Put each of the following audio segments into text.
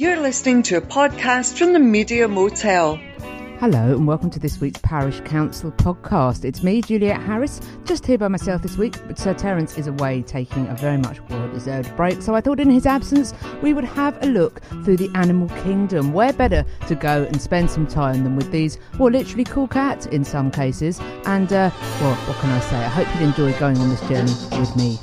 You're listening to a podcast from the Media Motel. Hello and welcome to this week's Parish Counsel podcast. It's me, Juliet Harris, just here by myself this week, but Sir Terence is away taking a very much well deserved break, so I thought in his absence we would have a look through the animal kingdom. Where better to go and spend some time than with these, well, literally cool cats in some cases. And, uh, well, what can I say? I hope you'd enjoy going on this journey with me.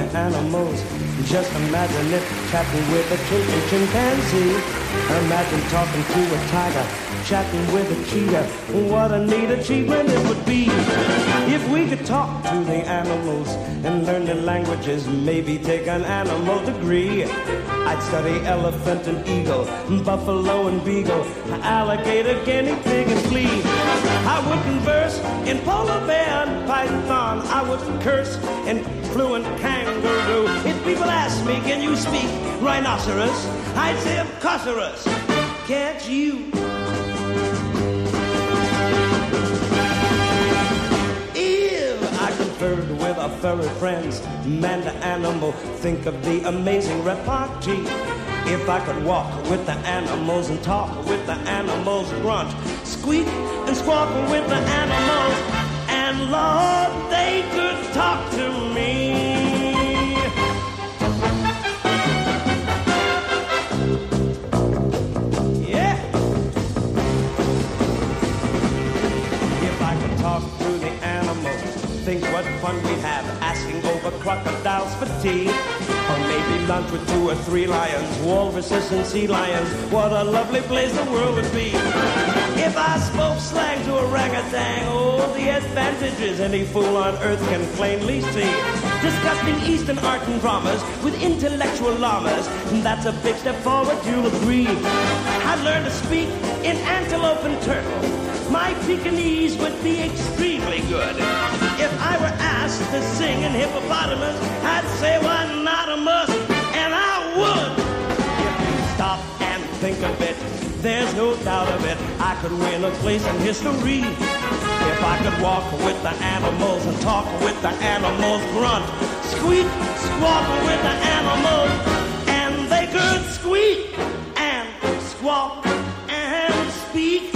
The animals, just imagine it chatting with a chim- chimpanzee. Imagine talking to a tiger, chatting with a cheetah. What a neat achievement it would be if we could talk to the animals and learn their languages, maybe take an animal degree. I'd study elephant and eagle, buffalo and beagle, alligator, guinea pig and flea. I would converse in polar bear and python. I would curse in fluent kangaroo. If people ask me, can you speak rhinoceros? I'd say, of course, can't you? If I conferred with our furry friends, man to animal, think of the amazing repartee. If I could walk with the animals and talk with the animals, grunt, squeak and squawk with the animals, and Lord, they could talk to me. Yeah. If I could talk to the animals, think what fun we'd have asking over crocodiles for tea. Or maybe lunch with two or three lions, walruses and sea lions. What a lovely place the world would be. If I spoke slang to orangutan, oh, the advantages any fool on earth can plainly see. Discussing Eastern art and dramas with intellectual llamas, that's a big step forward, you'll agree. I learned to speak in antelope and turtle. My Pekingese would be extremely good. If I were asked to sing in hippopotamus, I'd say not a must, and I would. If you stop and think of it, there's no doubt of it. I could win a place in history. If I could walk with the animals and talk with the animals, grunt, squeak, squawk with the animals, and they could squeak and squawk and speak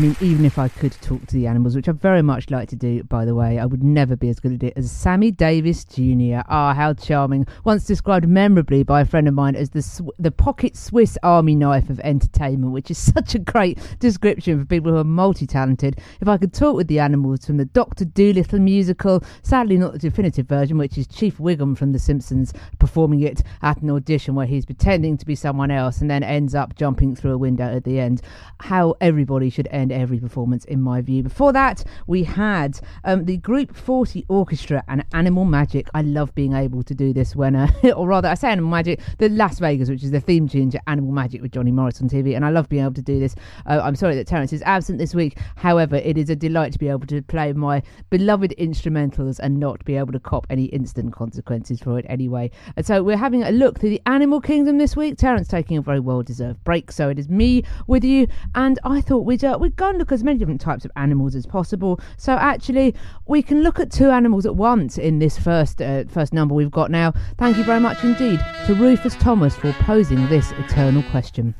mean, even if I could talk to the animals, which I very much like to do, by the way, I would never be as good at it as Sammy Davis Jr. Ah, how charming. Once described memorably by a friend of mine as the, sw- the pocket Swiss army knife of entertainment, which is such a great description for people who are multi talented. If I could talk with the animals from the Dr. Dolittle musical, sadly not the definitive version, which is Chief Wiggum from The Simpsons performing it at an audition where he's pretending to be someone else and then ends up jumping through a window at the end, how everybody should end every performance, in my view. Before that, we had um, the Group 40 Orchestra and Animal Magic. I love being able to do this when, uh, or rather, I say Animal Magic, the Las Vegas, which is the theme tune to Animal Magic with Johnny Morris on TV, and I love being able to do this. Uh, I'm sorry that Terence is absent this week. However, it is a delight to be able to play my beloved instrumentals and not be able to cop any instant consequences for it anyway. And so we're having a look through the Animal Kingdom this week. Terence taking a very well deserved break, so it is me with you, and I thought we'd uh, we'd go and look as many different types of animals as possible. So actually, we can look at two animals at once in this first uh, first number we've got now. Thank you very much indeed to Rufus Thomas for posing this eternal question.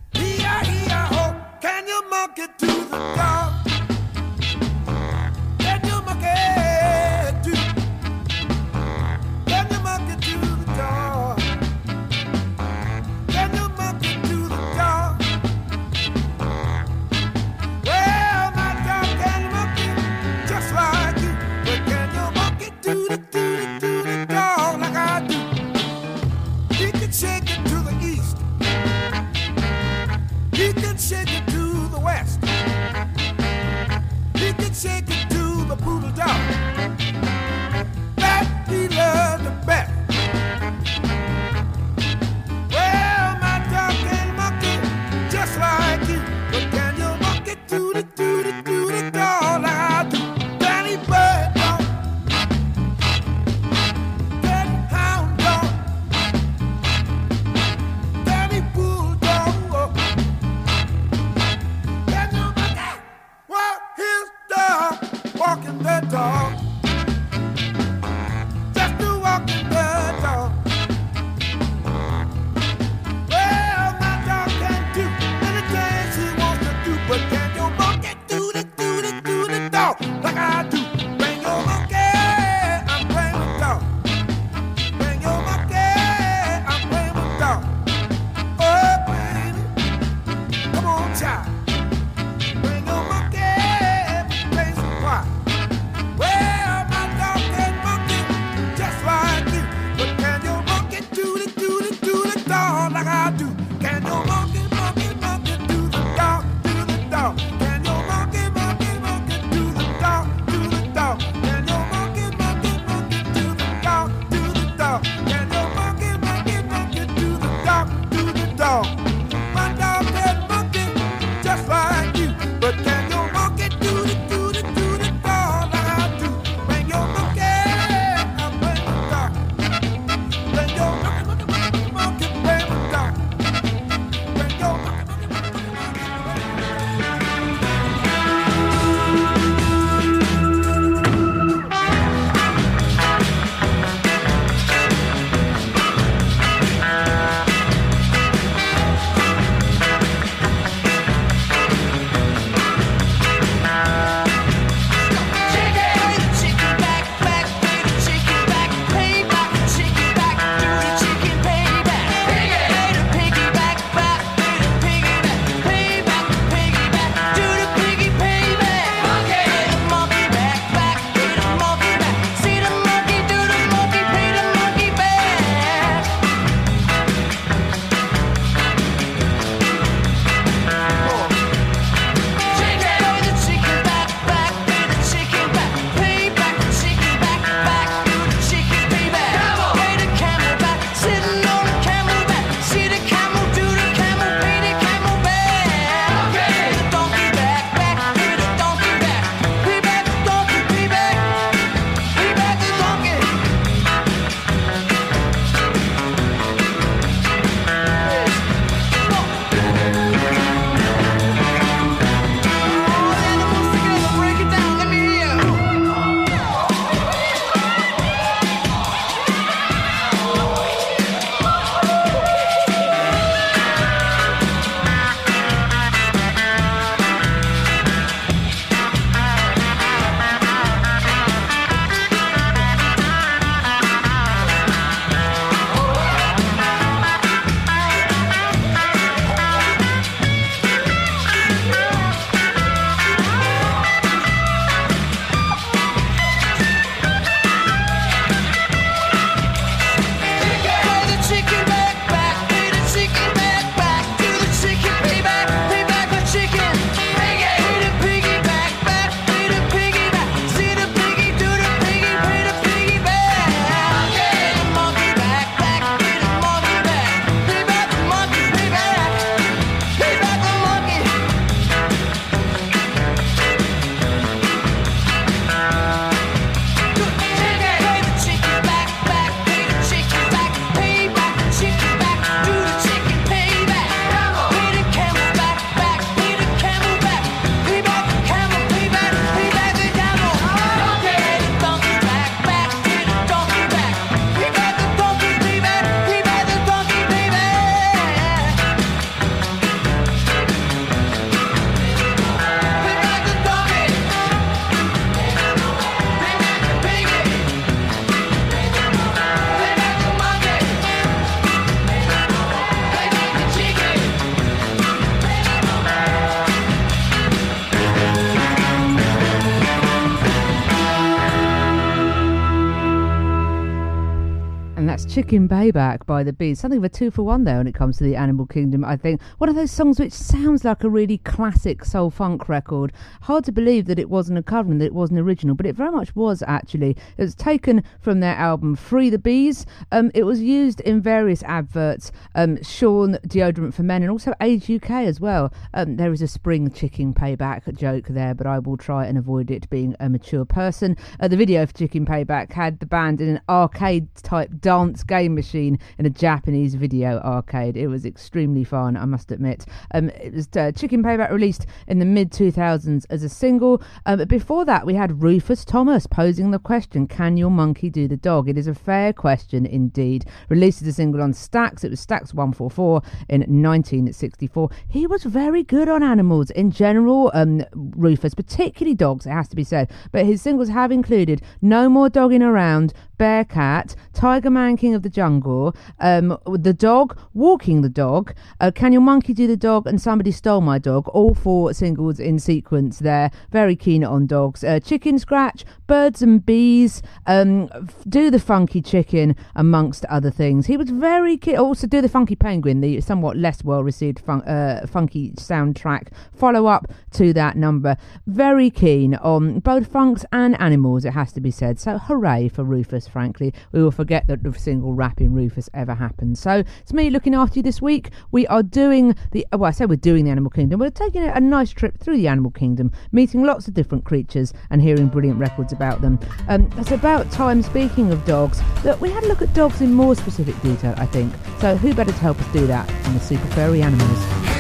Chicken Payback by the Bees. Something of a two for one there when it comes to the animal kingdom, I think. One of those songs which sounds like a really classic soul funk record. Hard to believe that it wasn't a cover and that it wasn't original, but it very much was actually. It was taken from their album Free the Bees. Um, it was used in various adverts, um, Sean Deodorant for Men and also Age UK as well. Um, there is a spring chicken payback joke there, but I will try and avoid it being a mature person. Uh, the video for Chicken Payback had the band in an arcade type dance game machine in a Japanese video arcade. It was extremely fun, I must admit. Um, it was uh, Chicken Payback released in the mid 2000s as a single. Um, but before that, we had Rufus Thomas posing the question Can your monkey do the dog? It is a fair question indeed. Released as a single on Stax, it was Stax 144 in 1964. He was very good on animals in general, um, Rufus, particularly dogs, it has to be said. But his singles have included No More Dogging Around, Bearcat, Tiger Man King of the Jungle, um, The Dog, Walking the Dog, uh, Can Your Monkey Do the Dog, and Somebody Stole My Dog. All four singles in sequence there. Very keen on dogs. Uh, chicken Scratch, Birds and Bees, um, Do the Funky Chicken, amongst other things. He was very keen. Also, Do the Funky Penguin, the somewhat less well received fun- uh, funky soundtrack. Follow up to that number. Very keen on both funks and animals, it has to be said. So, hooray for Rufus frankly. We will forget that the single rapping Rufus ever happened. So it's me looking after you this week. We are doing the, well, I say we're doing the Animal Kingdom. We're taking a nice trip through the Animal Kingdom, meeting lots of different creatures and hearing brilliant records about them. Um, it's about time, speaking of dogs, that we had a look at dogs in more specific detail, I think. So who better to help us do that than the super furry animals?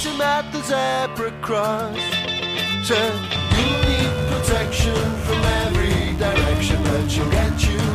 Met him at the zebra cross. Said, you need protection from every direction, but she'll get you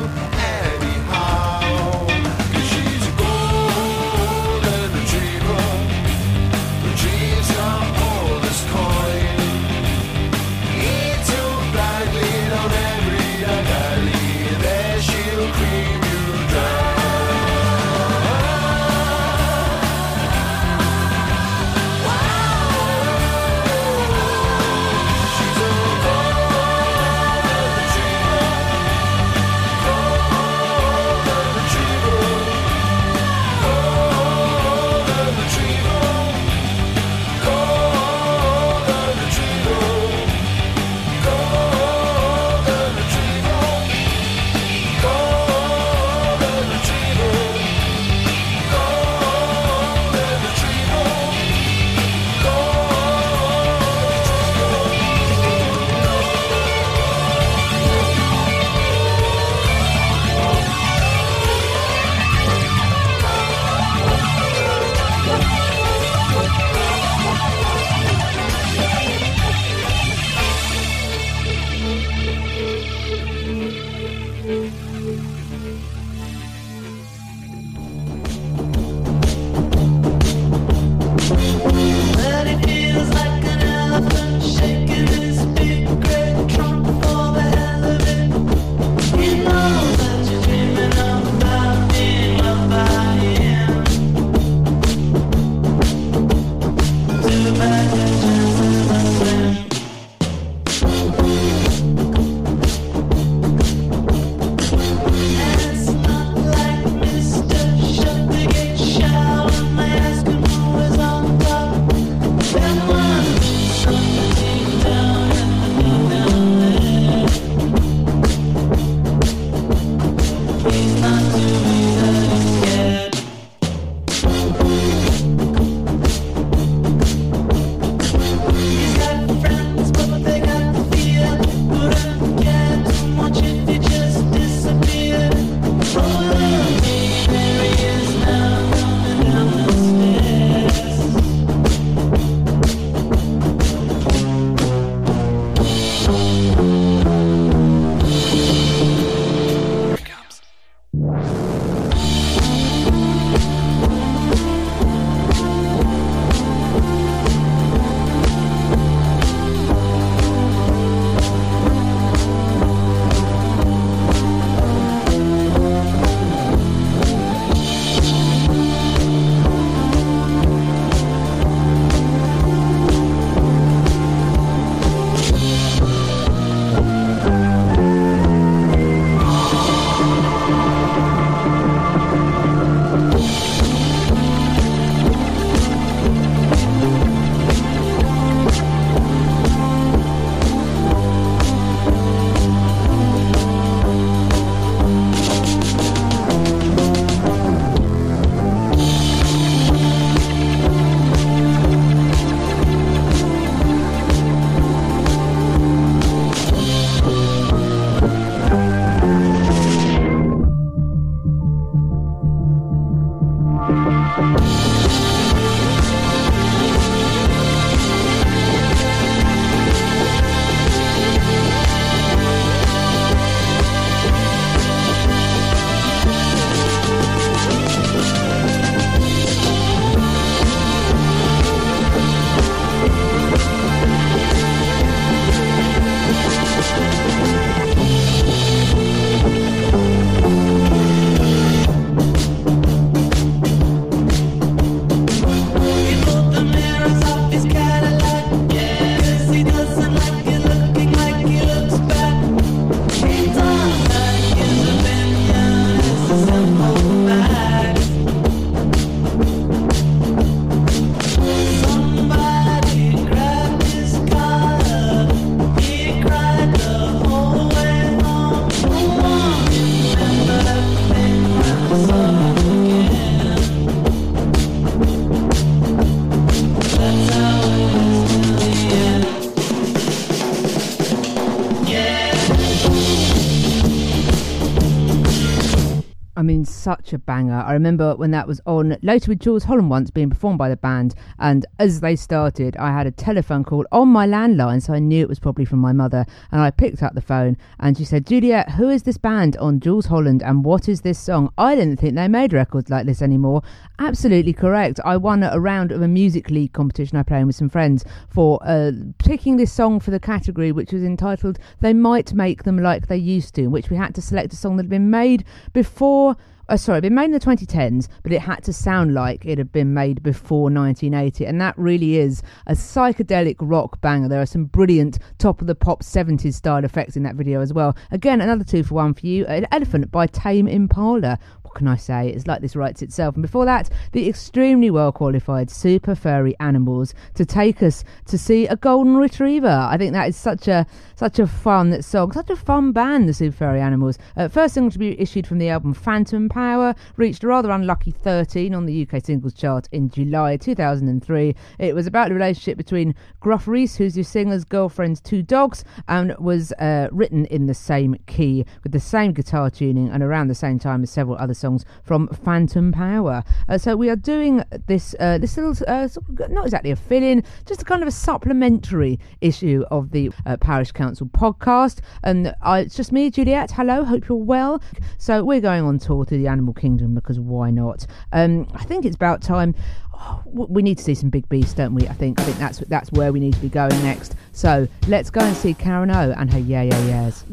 a banger. I remember when that was on later with Jools Holland once being performed by the band, and as they started, I had a telephone call on my landline, so I knew it was probably from my mother. And I picked up the phone, and she said, "Juliet, who is this band on Jools Holland, and what is this song?" I didn't think they made records like this anymore. Absolutely correct. I won a round of a music league competition I played with some friends for uh, picking this song for the category, which was entitled "They Might Make Them Like They Used to," in which we had to select a song that had been made before uh, sorry, been made in the 2010s, but it had to sound like it had been made before 1980. And that really is a psychedelic rock banger. There are some brilliant top of the pop 70s style effects in that video as well. Again, another two for one for you. An Elephant by Tame Impala can I say? It's like this writes itself. And before that, the extremely well qualified super furry animals to take us to see a golden retriever. I think that is such a such a fun song, such a fun band, the Super Furry Animals. Uh, first single to be issued from the album Phantom Power reached a rather unlucky 13 on the UK singles chart in July 2003. It was about the relationship between Gruff Rhys, who's your singer's girlfriend's two dogs, and was uh, written in the same key with the same guitar tuning and around the same time as several other songs songs from Phantom Power. Uh, so we are doing this uh, this little uh, not exactly a fill-in, just a kind of a supplementary issue of the uh, Parish Counsel podcast. And it's just me, Juliet. Hello, hope you're well. So we're going on tour to the Animal Kingdom because why not? Um, I think it's about time. Oh, we need to see some big beasts, don't we? I think I think that's that's where we need to be going next. So let's go and see Karen O and her yeah yeah yeahs.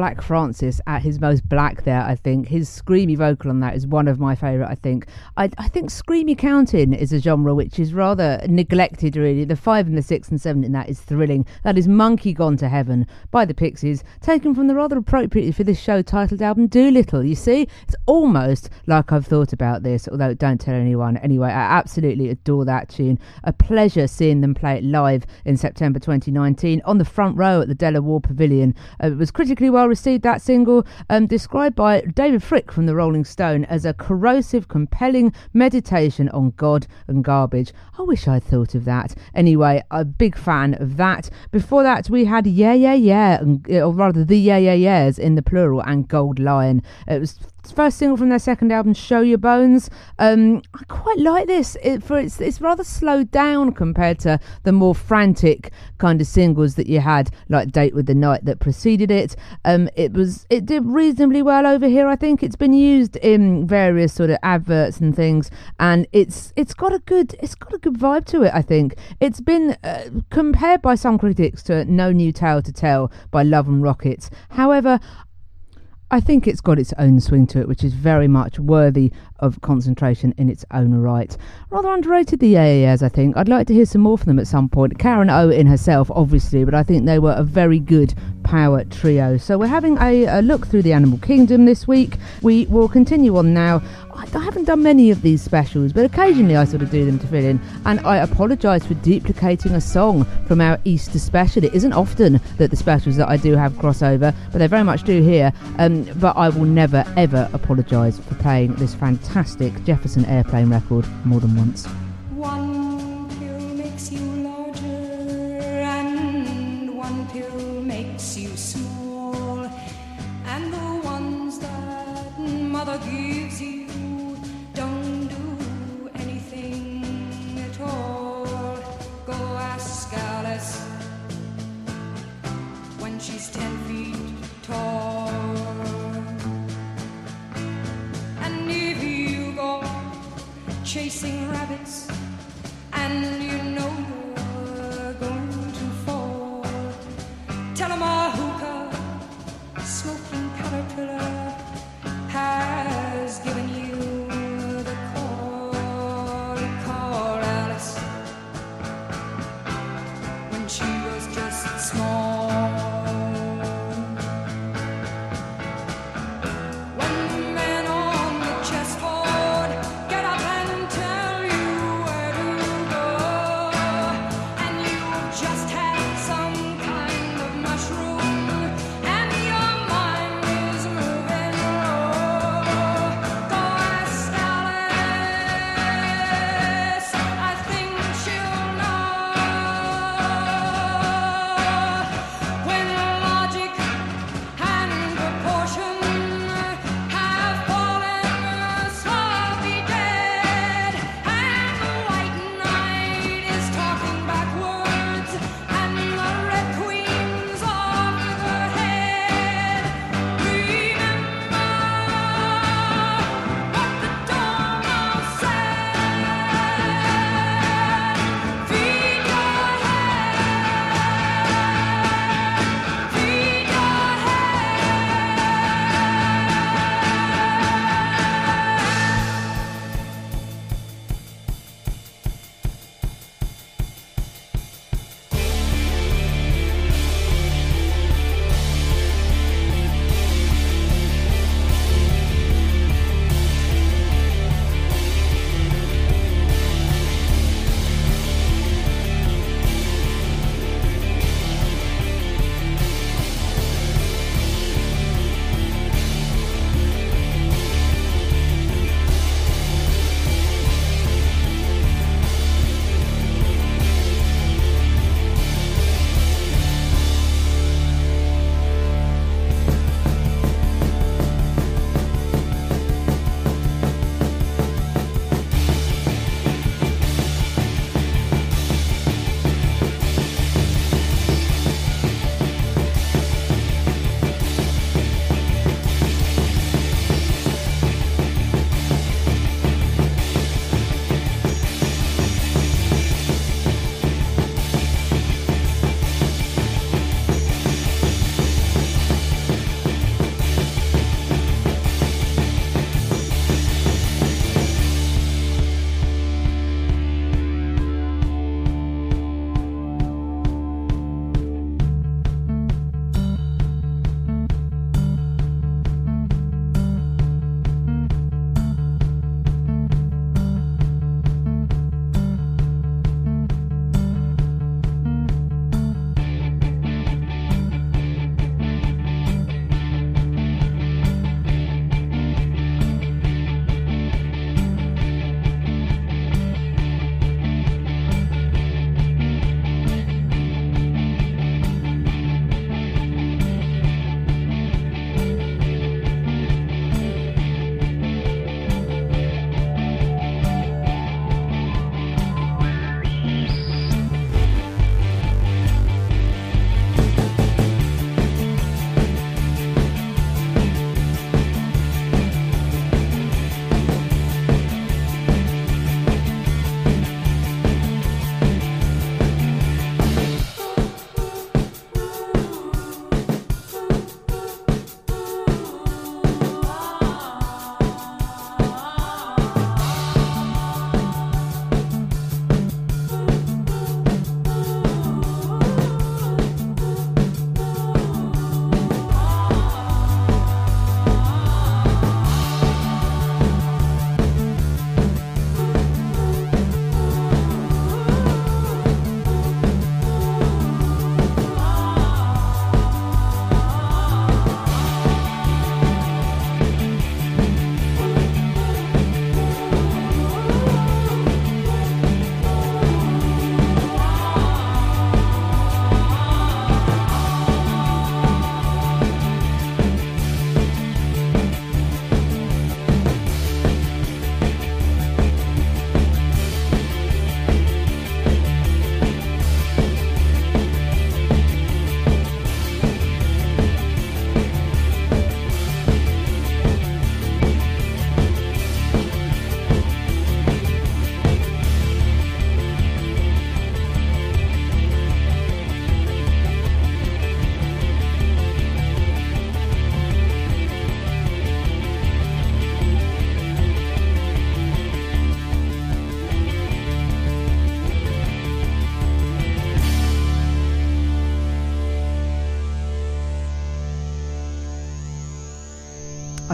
Black Francis at his most black there, I think. His screamy vocal on that is one of my favourite, I think. I, I think screamy counting is a genre which is rather neglected, really. The five and the six and seven in that is thrilling. That is Monkey Gone to Heaven by the Pixies, taken from the rather appropriately for this show titled album Doolittle. You see, it's almost like I've thought about this, although don't tell anyone. Anyway, I absolutely adore that tune. A pleasure seeing them play it live in September 2019 on the front row at the De La Warr Pavilion. Uh, it was critically well received, that single, um, described by David Fricke from the Rolling Stone as a corrosive, compelling meditation on God and garbage. I wish I'd thought of that. Anyway, a big fan of that. Before that, we had Yeah Yeah Yeah, and, uh, or rather the Yeah Yeah Yeahs in the plural, and Gold Lion. It was first single from their second album, Show Your Bones. Um, I quite like this. It, for it's it's rather slowed down compared to the more frantic kind of singles that you had, like Date with the Night that preceded it. Um, it was it did reasonably well over here. I think it's been used in various sort of adverts and things, and it's it's got a good it's got a good vibe to it. I think it's been uh, compared by some critics to No New Tale to Tell by Love and Rockets. However, I think it's got its own swing to it, which is very much worthy of concentration in its own right. Rather underrated, the AAS, I think. I'd like to hear some more from them at some point. Karen O in herself, obviously, but I think they were a very good power trio. So we're having a, a look through the Animal Kingdom this week. We will continue on now. I, I haven't done many of these specials, but occasionally I sort of do them to fill in. And I apologise for duplicating a song from our Easter special. It isn't often that the specials that I do have crossover, but they very much do here. Um, but I will never ever apologise for playing this fantastic Jefferson Airplane record more than once.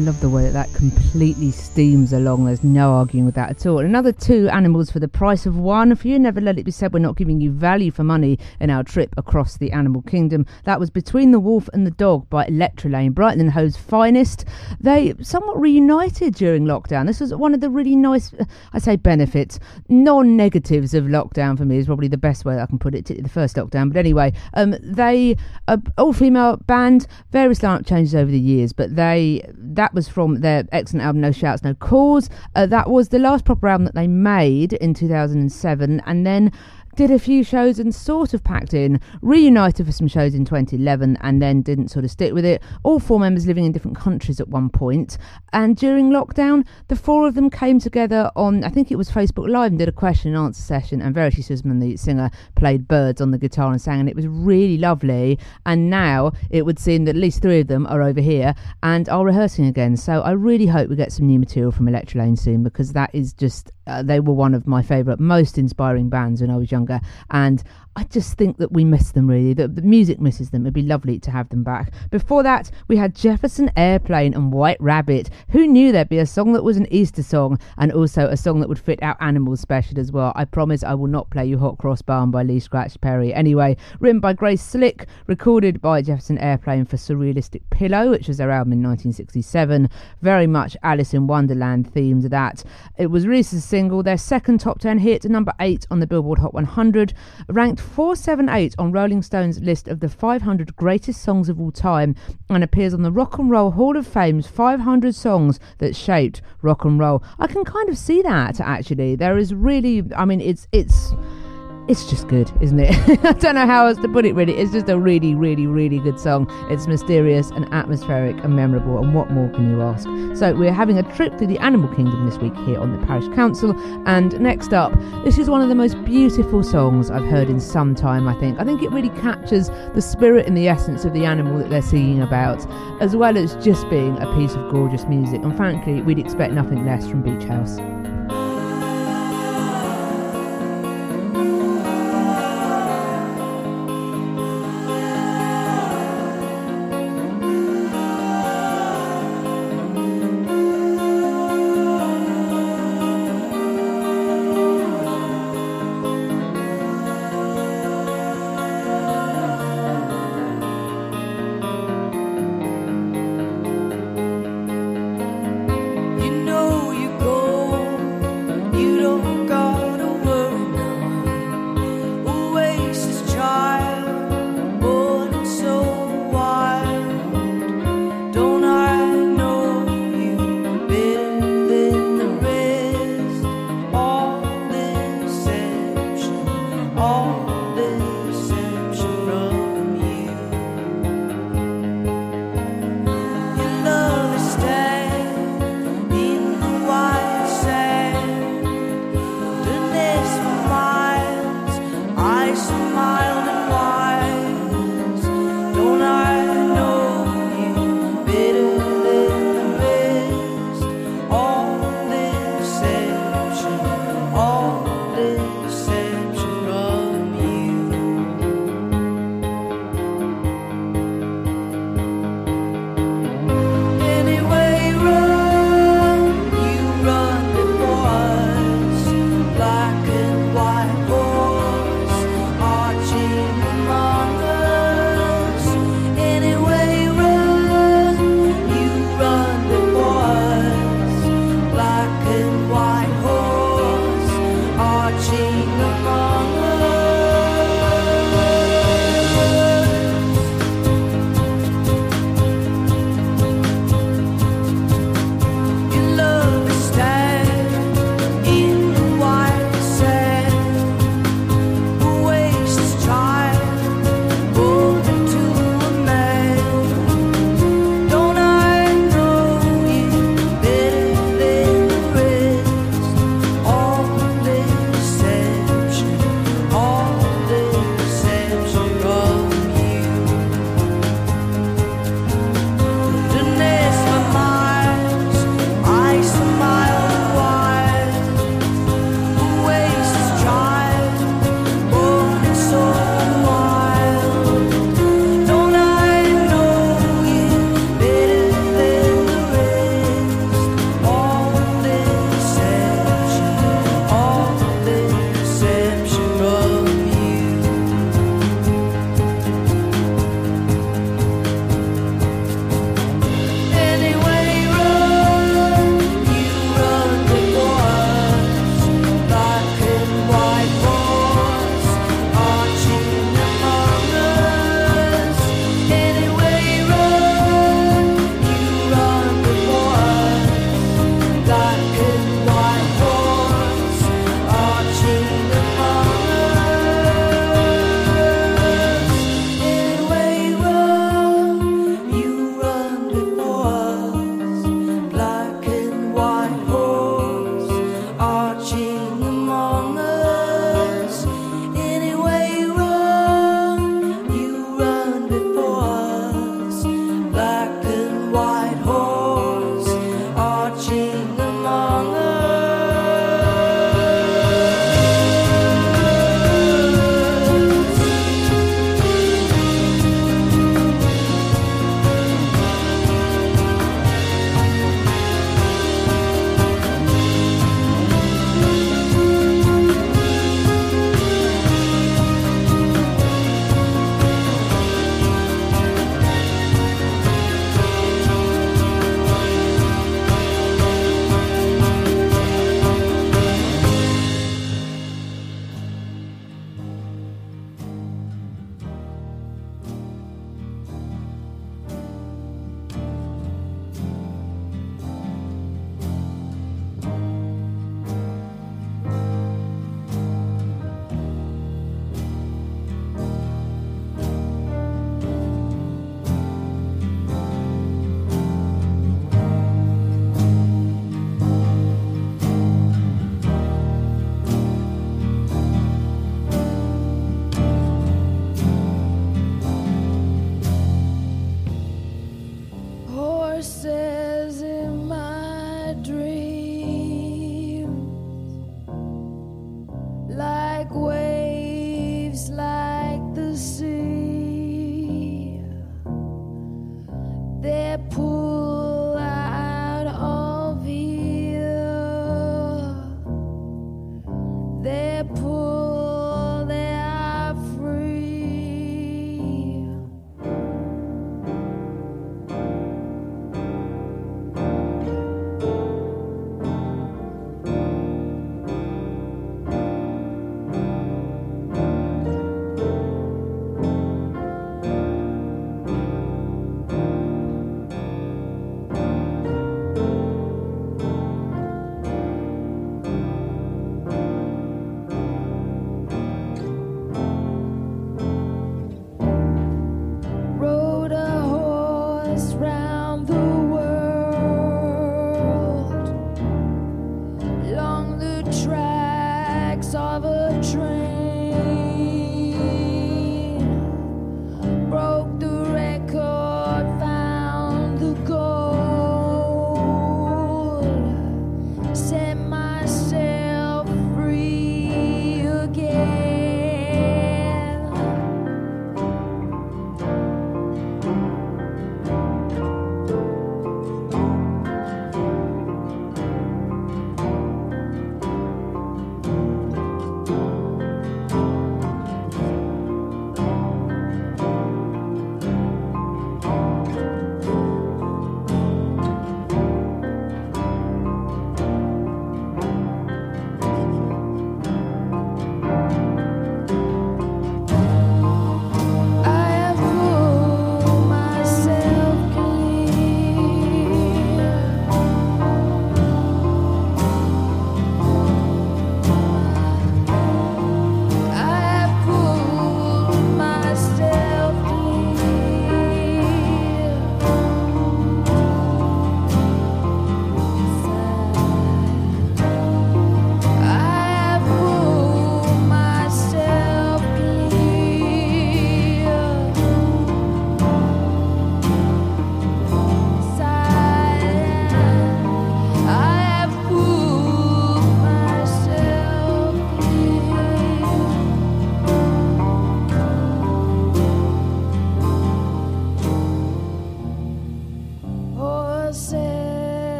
I love the way that that completely steams along. There's no arguing with that at all. Another two animals for the price of one. For you, never let it be said we're not giving you value for money in our trip across the animal kingdom. That was Between the Wolf and the Dog by Electrelane, Brighton and Hove's finest. They somewhat reunited during lockdown. This was one of the really nice, uh, I say benefits, non negatives of lockdown for me is probably the best way I can put it. The first lockdown, but anyway, um, they, uh, all female band, various lineup changes over the years, but they that was from their excellent album No Shouts, No Calls. Uh, that was the last proper album that they made in 2007, and then did a few shows and sort of packed in, reunited for some shows in 2011, and then didn't sort of stick with it. All four members living in different countries at one point. And during lockdown, the four of them came together on, I think it was Facebook Live, and did a question and answer session. And Verity Susman, the singer, played Birds on the guitar and sang, and it was really lovely. And now it would seem that at least three of them are over here and are rehearsing again. So I really hope we get some new material from Electrelane soon because that is just uh, they were one of my favourite, most inspiring bands when I was younger, and I just think that we miss them really. The, the music misses them. It'd be lovely to have them back. Before that, we had Jefferson Airplane and White Rabbit. Who knew there'd be a song that was an Easter song and also a song that would fit our animals special as well? I promise I will not play you Hot Cross Barn by Lee Scratch Perry. Anyway, written by Grace Slick, recorded by Jefferson Airplane for Surrealistic Pillow, which was their album in 1967. Very much Alice in Wonderland themed that. It was a single, their second top 10 hit, number 8 on the Billboard Hot 100, ranked 478 on Rolling Stone's list of the 500 greatest songs of all time and appears on the Rock and Roll Hall of Fame's 500 songs that shaped rock and roll. I can kind of see that actually. There is really, I mean, it's it's it's just good, isn't it? I don't know how else to put it really. It's just a really, really, really good song. It's mysterious and atmospheric and memorable, and what more can you ask? So, we're having a trip through the animal kingdom this week here on the Parish Counsel. And next up, this is one of the most beautiful songs I've heard in some time, I think. I think it really captures the spirit and the essence of the animal that they're singing about, as well as just being a piece of gorgeous music. And frankly, we'd expect nothing less from Beach House.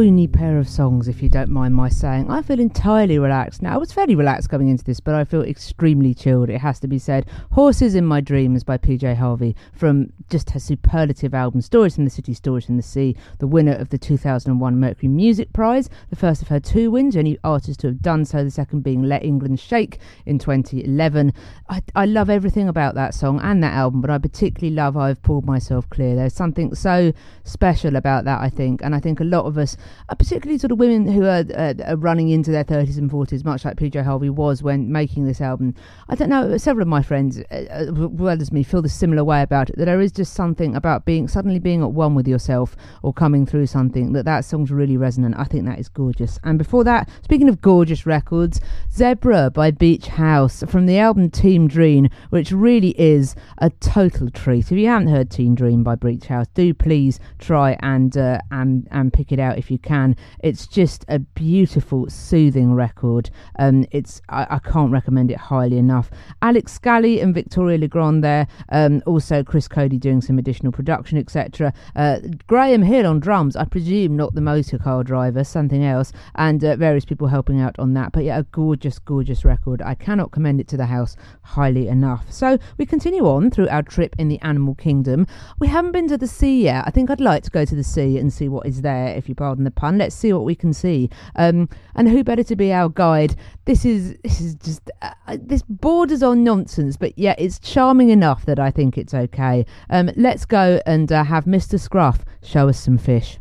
Swoony pair of songs, if you don't mind my saying. I feel entirely relaxed now. I was fairly relaxed coming into this, but I feel extremely chilled, it has to be said. Horses in My Dreams by PJ Harvey from just her superlative album Stories from the City, Stories from the Sea, the winner of the 2001 Mercury Music Prize, the first of her two wins, only artist to have done so, the second being Let England Shake in 2011. I, I love everything about that song and that album, but I particularly love I've Pulled Myself Clear. There's something so special about that, I think, and I think a lot of us, uh, particularly sort of women who are, uh, running into their 30s and 40s, much like PJ Harvey was when making this album. I don't know, several of my friends, uh, uh, as well as me, feel the similar way about it, that there is just something about being suddenly being at one with yourself or coming through something that that song's really resonant. I think that is gorgeous. And before that, speaking of gorgeous records, Zebra by Beach House from the album Teen Dream, which really is a total treat. If you haven't heard Teen Dream by Beach House, do please try and uh, and and pick it out if you can. It's just a beautiful, soothing record. Um, it's I, I can't recommend it highly enough. Alex Scally and Victoria Legrand there. Um, also Chris Coady doing some additional production, etc. Uh, Graham Hill on drums. I presume not the motor car driver, something else, and uh, various people helping out on that. But yeah, a gorgeous, gorgeous record. I cannot commend it to the house highly enough. So we continue on through our trip in the animal kingdom. We haven't been to the sea yet. I think I'd like to go to the sea and see what is there, if you pardon the pun. Let's see what we can see. Um, and who better to be our guide? This is this is just uh, uh, this borders on nonsense, but yet it's charming enough that I think it's okay. Um, let's go and uh, have Mr. Scruff show us some fish.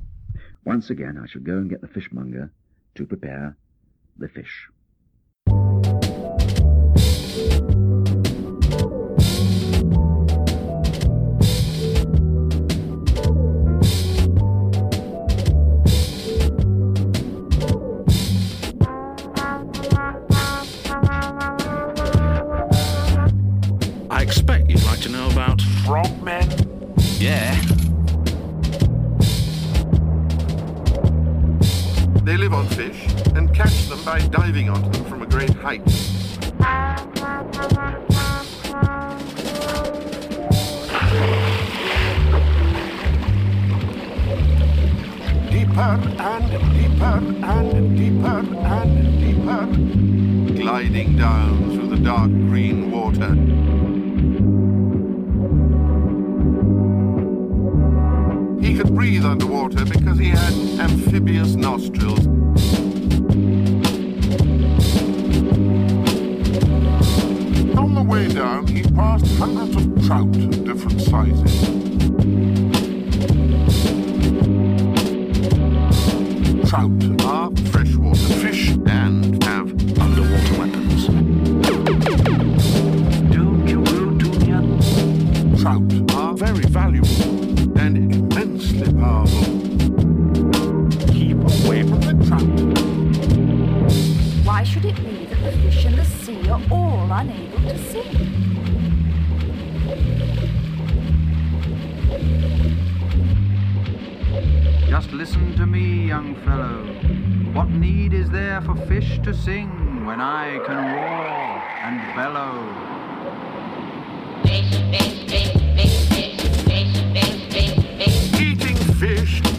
Once again, I shall go and get the fishmonger to prepare the fish. Expect you'd like to know about frogmen. Yeah. They live on fish and catch them by diving onto them from a great height. Deeper and deeper and deeper and deeper, gliding down through the dark green water. He could breathe underwater because he had amphibious nostrils. On the way down, he passed hundreds of trout of different sizes. Trout are freshwater fish and have underwater weapons. Trout are very valuable and immensely. Keep away from the trout. Why should it be that the fish in the sea are all unable to sing? Just listen to me, young fellow. What need is there for fish to sing when I can roar and bellow? Eating fish. vez.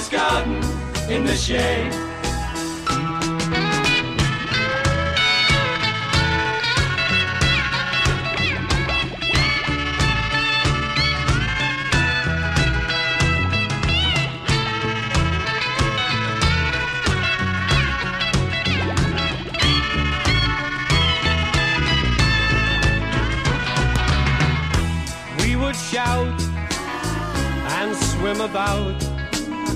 Octopus's garden in the shade. We would shout and swim about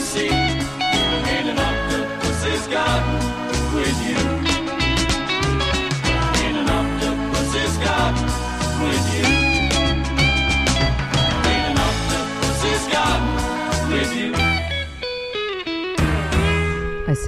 sea in an octopus's garden with you.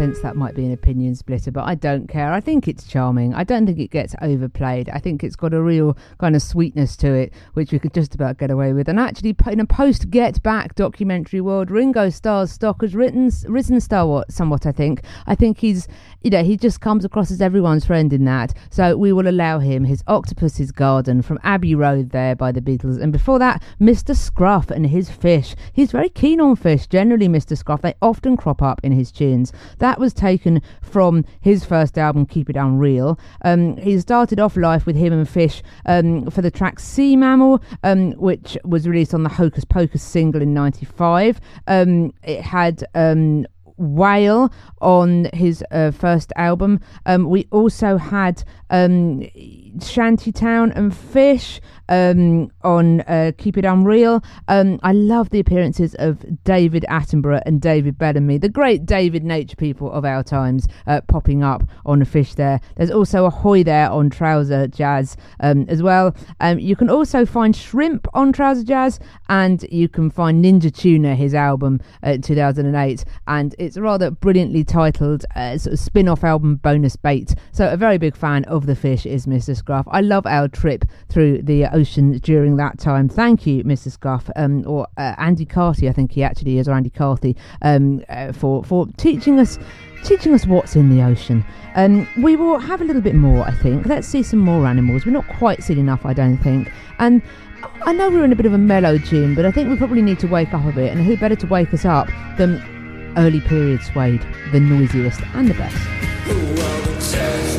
Sense that might be an opinion splitter, but I don't care. I think it's charming. I don't think it gets overplayed. I think it's got a real kind of sweetness to it, which we could just about get away with. And actually, in a post Get Back documentary world, Ringo Starr's stock has written, risen somewhat, somewhat, I think. I think he's, you know, he just comes across as everyone's friend in that. So we will allow him his Octopus's Garden from Abbey Road there by the Beatles. And before that, Mr. Scruff and his fish. He's very keen on fish, generally, Mr. Scruff. They often crop up in his tunes. That was taken from his first album, Keep It Unreal. Um, he started off life with him and Fish um, for the track Sea Mammal, um, which was released on the Hocus Pocus single in 95. Um, it had. Um, Whale on his uh, first album. Um, we also had um, Shantytown and Fish um, on uh, Keep It Unreal. Um, I love the appearances of David Attenborough and David Bellamy, the great David Nature people of our times, uh, popping up on the Fish there. There's also Ahoy There on Trouser Jazz um, as well. Um, you can also find Shrimp on Trouser Jazz, and you can find Ninja Tuna, his album, uh, 2008, and it's rather brilliantly titled uh, sort of spin-off album Bonus Bait. So a very big fan of the Fish is Mr. Scruff. I love our trip through the during that time. Thank you, Mr. Scruff, um, or uh, Andy Carthy, I think he actually is, or Andy Carthy, um, uh, for for teaching us teaching us what's in the ocean. Um, we will have a little bit more, I think. Let's see some more animals. We're not quite seen enough, I don't think. And I know we're in a bit of a mellow tune, but I think we probably need to wake up a bit. And who better to wake us up than early period Suede, the noisiest and the best.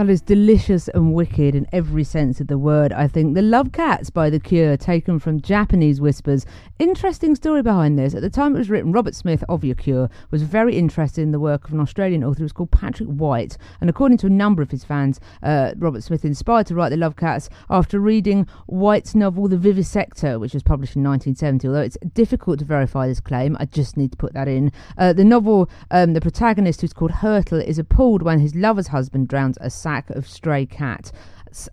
That is delicious and wicked in every sense of the word, I think. The Love Cats by The Cure, taken from Japanese Whispers. Interesting story behind this. At the time it was written, Robert Smith of The Cure was very interested in the work of an Australian author who was called Patrick White. And according to a number of his fans, uh, Robert Smith inspired to write The Love Cats after reading White's novel The Vivisector, which was published in 1970. Although it's difficult to verify this claim, I just need to put that in. Uh, the novel, um, the protagonist, who's called Hurtle, is appalled when his lover's husband drowns a sack of stray cat.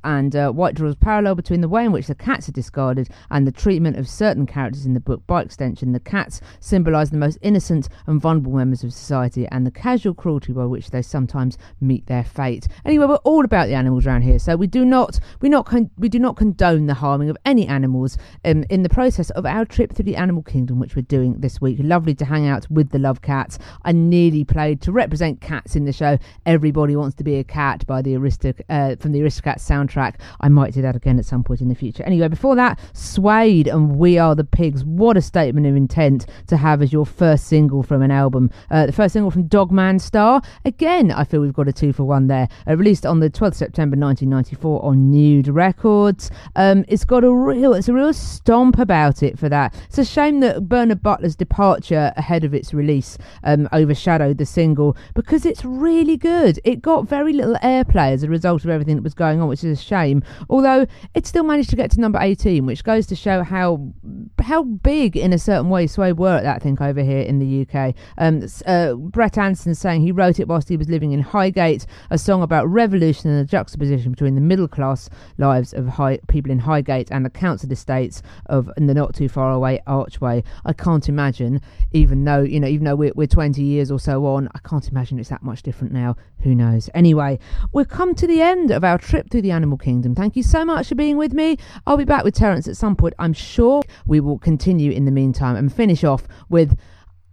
And uh, White draws parallel between the way in which the cats are discarded and the treatment of certain characters in the book. By extension, the cats symbolise the most innocent and vulnerable members of society and the casual cruelty by which they sometimes meet their fate. Anyway, we're all about the animals around here, so we do not we not con- we do not condone the harming of any animals um, in the process of our trip through the animal kingdom, which we're doing this week. Lovely to hang out with the love cats. I nearly played to represent cats in the show. Everybody wants to be a cat by the uh, from the Aristocats soundtrack. I might do that again at some point in the future. Anyway, before that, Suede and We Are the Pigs. What a statement of intent to have as your first single from an album. Uh, the first single from Dog Man Star. Again, I feel we've got a two for one there. Uh, released on the 12th September 1994 on Nude Records. Um, it's got a real, it's a real stomp about it for that. It's a shame that Bernard Butler's departure ahead of its release um, overshadowed the single because it's really good. It got very little airplay as a result of everything that was going on, which is a shame. Although it still managed to get to number 18, which goes to show how how big in a certain way Suede were at that, I think, over here in the UK. Um, uh, Brett Anderson saying he wrote it whilst he was living in Highgate, a song about revolution and the juxtaposition between the middle class lives of high, people in Highgate and the council estates of the not too far away Archway. I can't imagine, even though you know, even though we're, we're 20 years or so on, I can't imagine it's that much different now. Who knows? Anyway, we've come to the end of our trip through the animal kingdom. Thank you so much for being with me. I'll be back with Terence at some point, I'm sure. We will continue in the meantime and finish off with.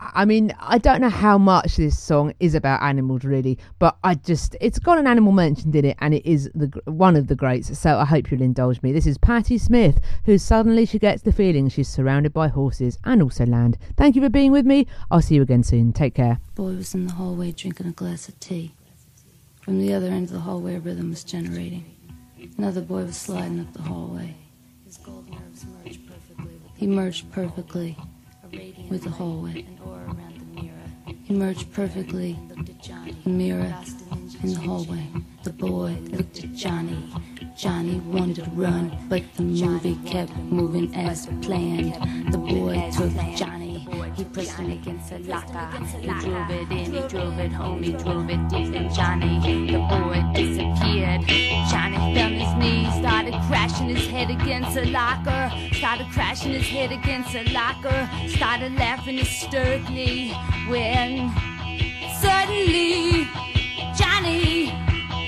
I mean, I don't know how much this song is about animals, really, but I just, it's got an animal mentioned in it, and it is the one of the greats, so I hope you'll indulge me. This is Patti Smith, who suddenly she gets the feeling she's surrounded by horses and also land. Thank you for being with me. I'll see you again soon. Take care. boy was in the hallway drinking a glass of tea. From the other end of the hallway, a rhythm was generating. Another boy was sliding up the hallway. His gold nerves merged perfectly. With the hallway. He merged perfectly with the hallway. He merged perfectly the mirror in the hallway. The boy looked at Johnny. Johnny wanted to run, but the movie kept moving as planned. The boy took Johnny. He pressed him against a locker. He drove it in, he drove it home, he drove it deep in Johnny. The boy disappeared. Johnny fell on his knees, started crashing his head against a locker. Started crashing his head against a locker. Started laughing hysterically when suddenly Johnny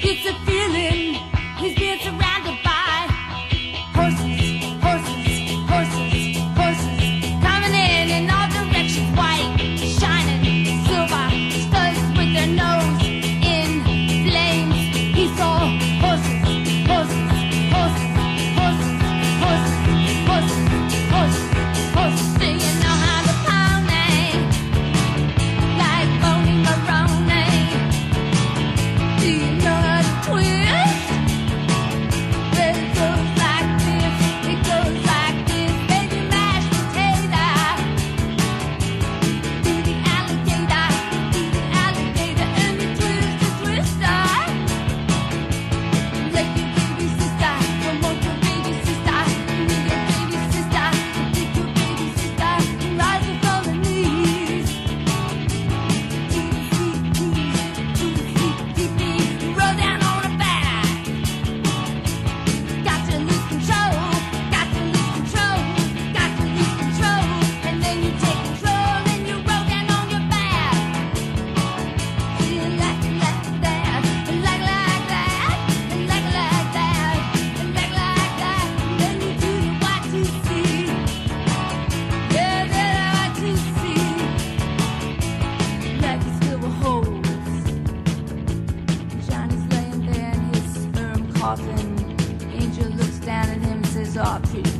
gets a feeling he's being surrounded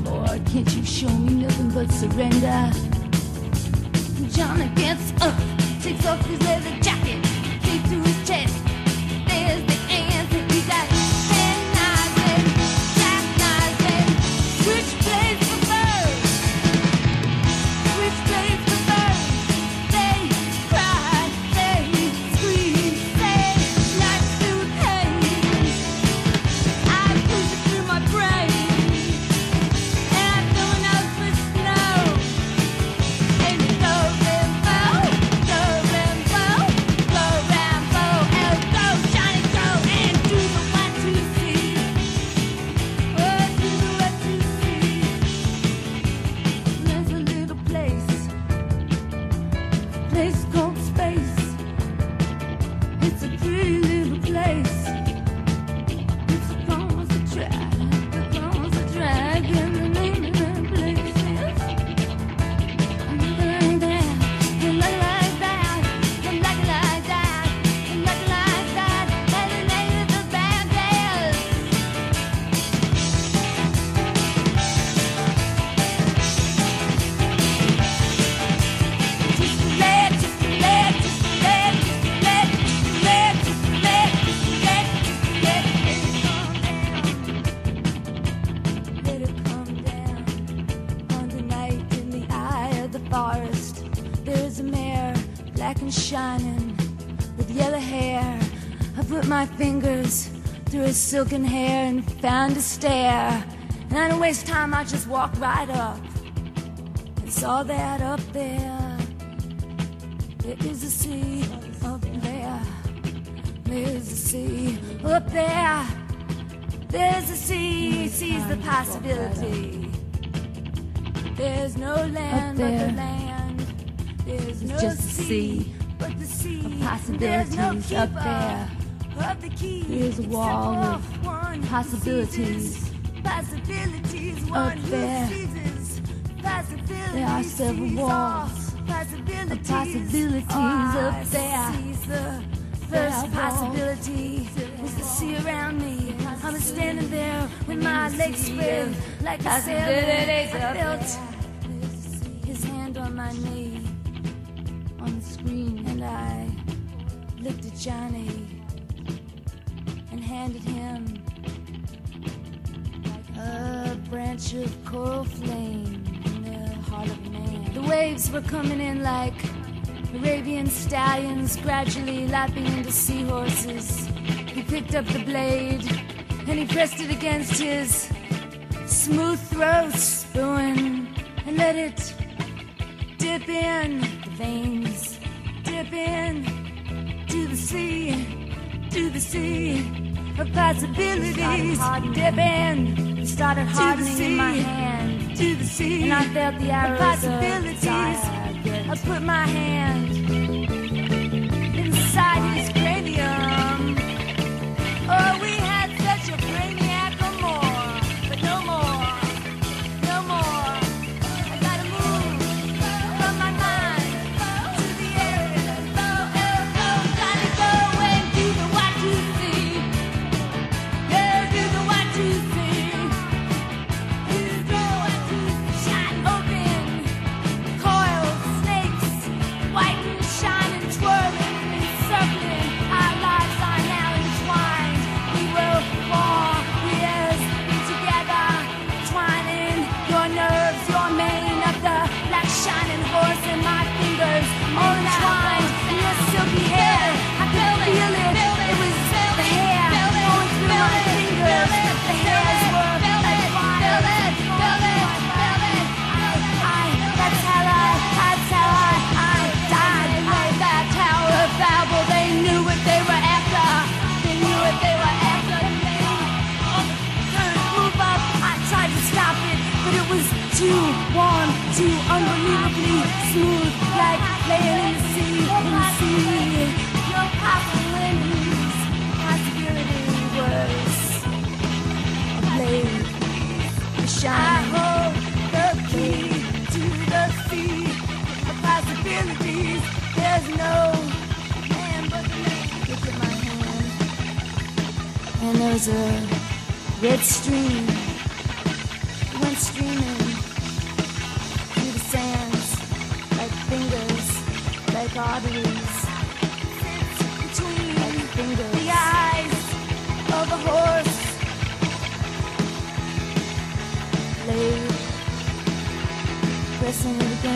Boy, can't you show me nothing but surrender? Johnny gets up, takes off his leather jacket, kicks to his chest. Silken hair and found a stair. And I don't waste time, I just walk right up. and saw that up there. There is a sea up there. There's a sea up there. There's a sea, sees the possibility. There's no land but the land. There's no sea, but the sea. There's no possibilities up keeper there. of the key. There's a wall possibilities Possibilities. up there. There are several walls Possibilities. of possibilities up there. the First possibility is to see around me. I'm standing there with my legs spread like a sailor. Possibilities I felt his hand on my knee on the screen, and I looked at Johnny and handed him a branch of coral flame in the heart of man. The waves were coming in like Arabian stallions, gradually lapping into seahorses. He picked up the blade and he pressed it against his smooth throat, spoon, and let it dip in the veins, dip in to the sea, to the sea of possibilities. Dip in, started hardening in my hand, to the sea. And I felt the of arrows possibilities. Of I put my hand I hold the key to the sea of possibilities. There's no man but the. Look at my hand. And there's a red stream.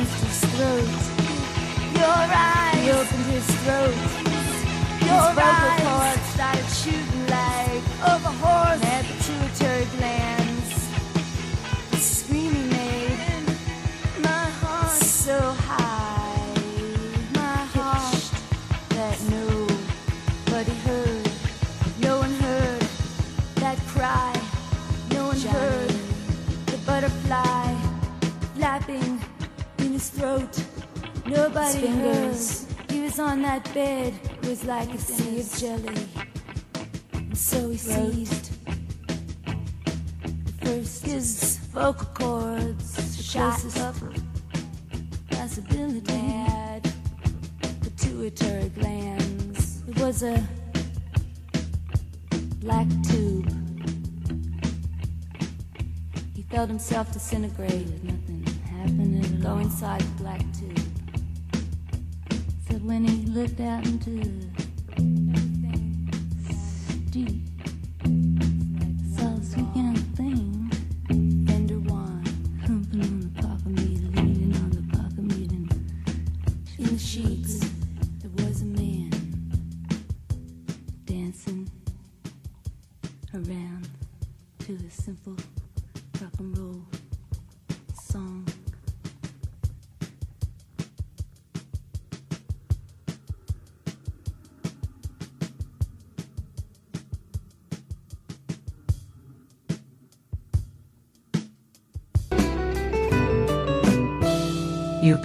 His throat. Your eyes. He opened his throat. Your his vocal cords started shooting Heard. He was on that bed. It was like a sea of jelly. And so he seized the first his vocal cords shot up possibility had pituitary glands. It was a black tube. He felt himself disintegrate. Nothing happened Go inside the black when he looked out into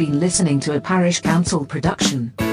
been listening to a Parish Counsel production.